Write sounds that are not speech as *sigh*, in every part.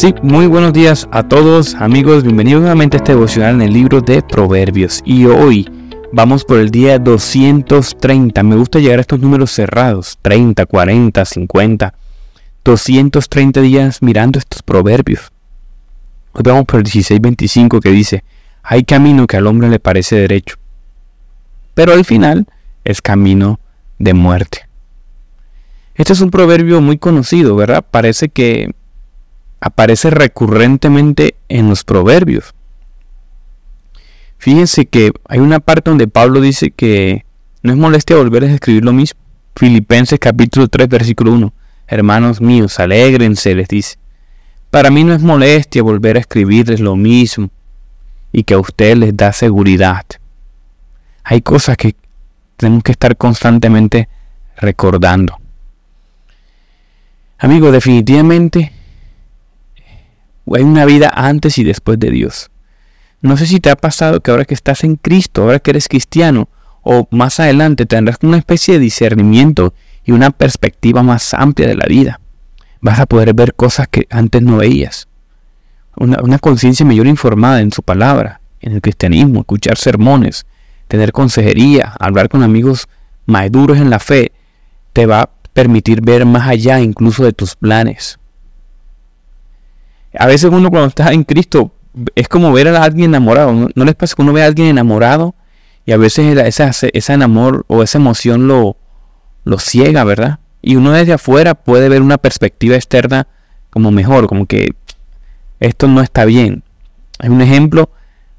Sí, muy buenos días a todos amigos, bienvenidos nuevamente a este devocional en el libro de Proverbios. Y hoy vamos por el día 230. Me gusta llegar a estos números cerrados, 30, 40, 50, 230 días mirando estos proverbios. Hoy vamos por el 16-25 que dice, hay camino que al hombre le parece derecho, pero al final es camino de muerte. Este es un proverbio muy conocido, ¿verdad? Parece que aparece recurrentemente en los proverbios. Fíjense que hay una parte donde Pablo dice que no es molestia volver a escribir lo mismo. Filipenses capítulo 3 versículo 1. Hermanos míos, alégrense, les dice. Para mí no es molestia volver a escribirles lo mismo y que a ustedes les da seguridad. Hay cosas que tenemos que estar constantemente recordando. Amigo, definitivamente hay una vida antes y después de Dios. No sé si te ha pasado que ahora que estás en Cristo, ahora que eres cristiano, o más adelante tendrás una especie de discernimiento y una perspectiva más amplia de la vida. Vas a poder ver cosas que antes no veías. Una, una conciencia mayor informada en su palabra, en el cristianismo, escuchar sermones, tener consejería, hablar con amigos maduros en la fe, te va a permitir ver más allá incluso de tus planes. A veces uno cuando está en Cristo es como ver a alguien enamorado. ¿No, les pasa que uno ve a alguien enamorado y a veces esa, ese enamor o esa emoción lo, lo ciega, ¿verdad? Y uno desde afuera puede ver una perspectiva externa como mejor, como que esto no está bien. Es un ejemplo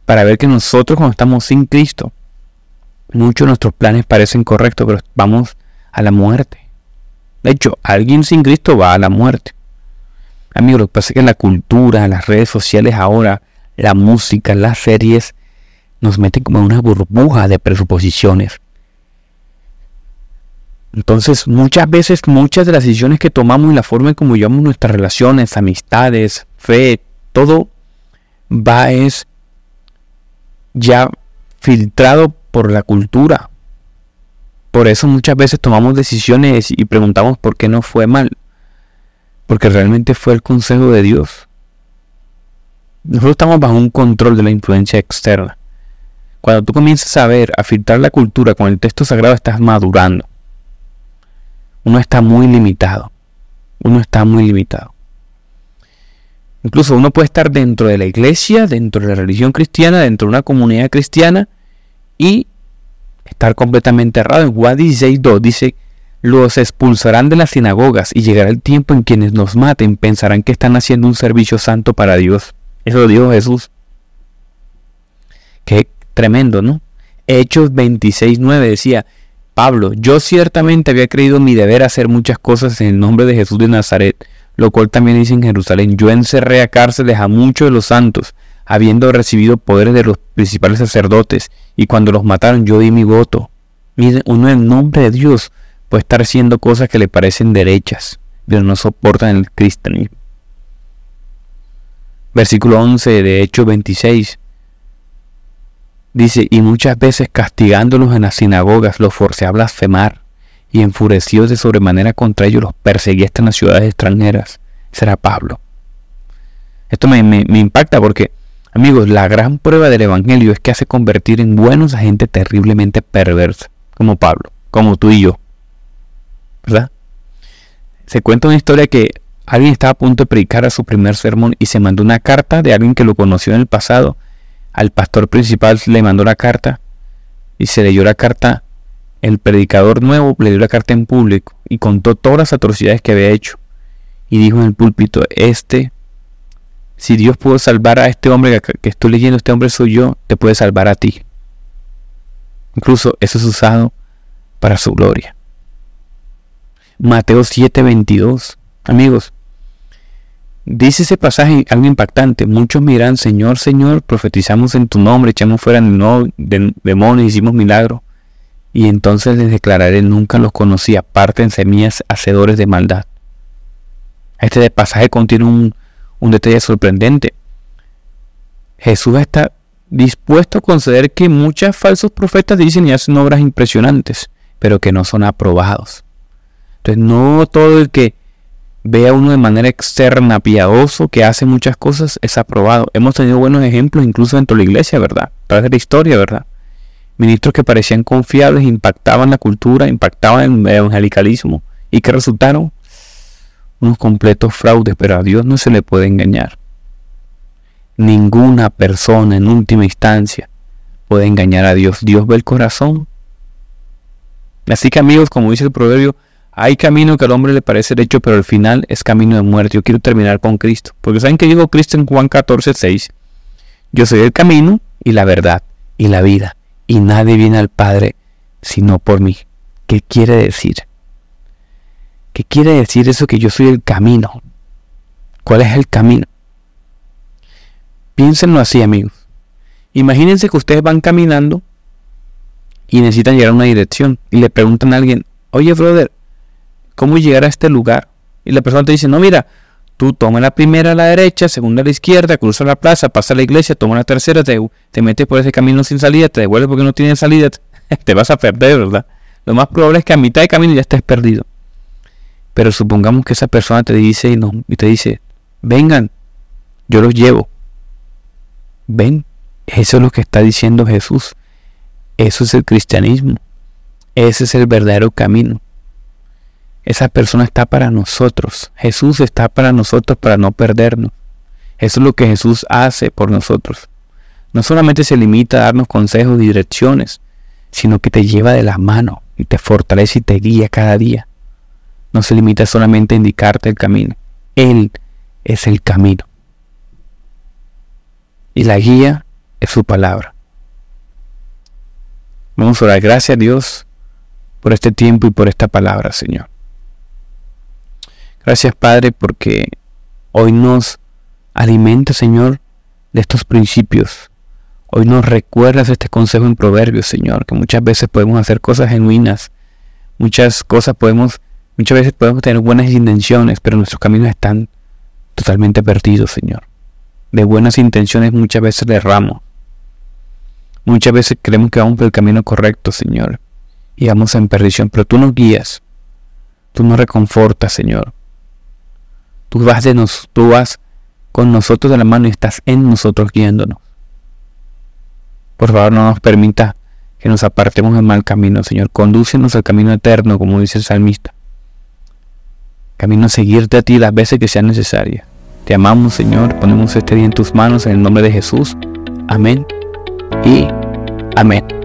para ver que nosotros cuando estamos sin Cristo, muchos de nuestros planes parecen correctos, pero vamos a la muerte. De hecho, alguien sin Cristo va a la muerte. Amigos, lo que pasa es que la cultura, las redes sociales ahora, la música, las series, nos meten como en una burbuja de presuposiciones. Entonces, muchas veces, muchas de las decisiones que tomamos y la forma en cómo llevamos nuestras relaciones, amistades, fe, todo va es ya filtrado por la cultura. Por eso muchas veces tomamos decisiones y preguntamos por qué no fue mal porque realmente fue el consejo de Dios. Nosotros estamos bajo un control de la influencia externa. Cuando tú comienzas a ver, a filtrar la cultura con el texto sagrado, estás madurando. Uno está muy limitado. Uno está muy limitado. Incluso uno puede estar dentro de la iglesia, dentro de la religión cristiana, dentro de una comunidad cristiana y estar completamente errado. En Juan 16.2 dice los expulsarán de las sinagogas y llegará el tiempo en quienes nos maten pensarán que están haciendo un servicio santo para Dios. Eso lo dijo Jesús. Qué tremendo, ¿no? Hechos 26.9 decía, Pablo, yo ciertamente había creído mi deber hacer muchas cosas en el nombre de Jesús de Nazaret, lo cual también dice en Jerusalén, yo encerré a cárceles a muchos de los santos, habiendo recibido poderes de los principales sacerdotes, y cuando los mataron yo di mi voto. Miren, uno en nombre de Dios puede estar haciendo cosas que le parecen derechas, pero no soportan el cristianismo. Versículo 11 de Hechos 26 dice, y muchas veces castigándolos en las sinagogas los forcé a blasfemar, y enfurecidos de sobremanera contra ellos los perseguí hasta en las ciudades extranjeras. Será Pablo. Esto me, me impacta porque, amigos, la gran prueba del Evangelio es que hace convertir en buenos a gente terriblemente perversa, como Pablo, como tú y yo. ¿Verdad? Se cuenta una historia que alguien estaba a punto de predicar a su primer sermón y se mandó una carta de alguien que lo conoció en el pasado. Al pastor principal le mandó la carta y se leyó la carta. El predicador nuevo le dio la carta en público y contó todas las atrocidades que había hecho. Y dijo en el púlpito, este, si Dios pudo salvar a este hombre que estoy leyendo, este hombre soy yo, te puede salvar a ti. Incluso eso es usado para su gloria. Mateo 7:22. Amigos, dice ese pasaje algo impactante. Muchos miran, Señor, Señor, profetizamos en tu nombre, echamos fuera demonios, hicimos milagros. Y entonces les declararé, nunca los conocí, en semillas hacedores de maldad. Este pasaje contiene un, un detalle sorprendente. Jesús está dispuesto a conceder que muchos falsos profetas dicen y hacen obras impresionantes, pero que no son aprobados. Entonces no todo el que ve a uno de manera externa piadoso que hace muchas cosas, es aprobado. Hemos tenido buenos ejemplos incluso dentro de la iglesia, ¿verdad? A través de la historia, ¿verdad? Ministros que parecían confiables, impactaban la cultura, impactaban el evangelicalismo y que resultaron unos completos fraudes, pero a Dios no se le puede engañar. Ninguna persona en última instancia puede engañar a Dios. Dios ve el corazón. Así que amigos, como dice el proverbio, hay camino que al hombre le parece derecho, pero al final es camino de muerte. Yo quiero terminar con Cristo. Porque saben que dijo Cristo en Juan 14, 6. Yo soy el camino y la verdad y la vida. Y nadie viene al Padre sino por mí. ¿Qué quiere decir? ¿Qué quiere decir eso que yo soy el camino? ¿Cuál es el camino? Piénsenlo así, amigos. Imagínense que ustedes van caminando y necesitan llegar a una dirección y le preguntan a alguien, oye, brother, ¿cómo llegar a este lugar? Y la persona te dice, no, mira, tú toma la primera a la derecha, segunda a la izquierda, cruza la plaza, pasa a la iglesia, toma la tercera, te, te metes por ese camino sin salida, te devuelves porque no tiene salida, *laughs* te vas a perder, ¿verdad? Lo más probable es que a mitad de camino ya estés perdido. Pero supongamos que esa persona te dice y, no, y te dice, vengan, yo los llevo. Ven, eso es lo que está diciendo Jesús. Eso es el cristianismo. Ese es el verdadero camino. Esa persona está para nosotros. Jesús está para nosotros para no perdernos. Eso es lo que Jesús hace por nosotros. No solamente se limita a darnos consejos y direcciones, sino que te lleva de la mano y te fortalece y te guía cada día no se limita solamente a indicarte el camino. Él es el camino. Y la guía es su palabra. Vamos a orar. Gracias a Dios por este tiempo y por esta palabra, Señor. Gracias, Padre, porque hoy nos alimenta, Señor, de estos principios. Hoy nos recuerdas este consejo en Proverbios, Señor, que muchas veces podemos hacer cosas genuinas, muchas cosas podemos Muchas veces podemos tener buenas intenciones, pero nuestros caminos están totalmente perdidos, Señor. De buenas intenciones muchas veces le erramos. Muchas veces creemos que vamos por el camino correcto, Señor, y vamos en perdición, pero tú nos guías, tú nos reconfortas, Señor. Tú vas, de nos, tú vas con nosotros de la mano y estás en nosotros guiándonos. Por favor, no nos permita que nos apartemos del mal camino, Señor. Condúcenos al camino eterno, como dice el salmista camino a seguirte a ti las veces que sean necesarias. Te amamos, Señor, ponemos este día en tus manos en el nombre de Jesús. Amén y amén.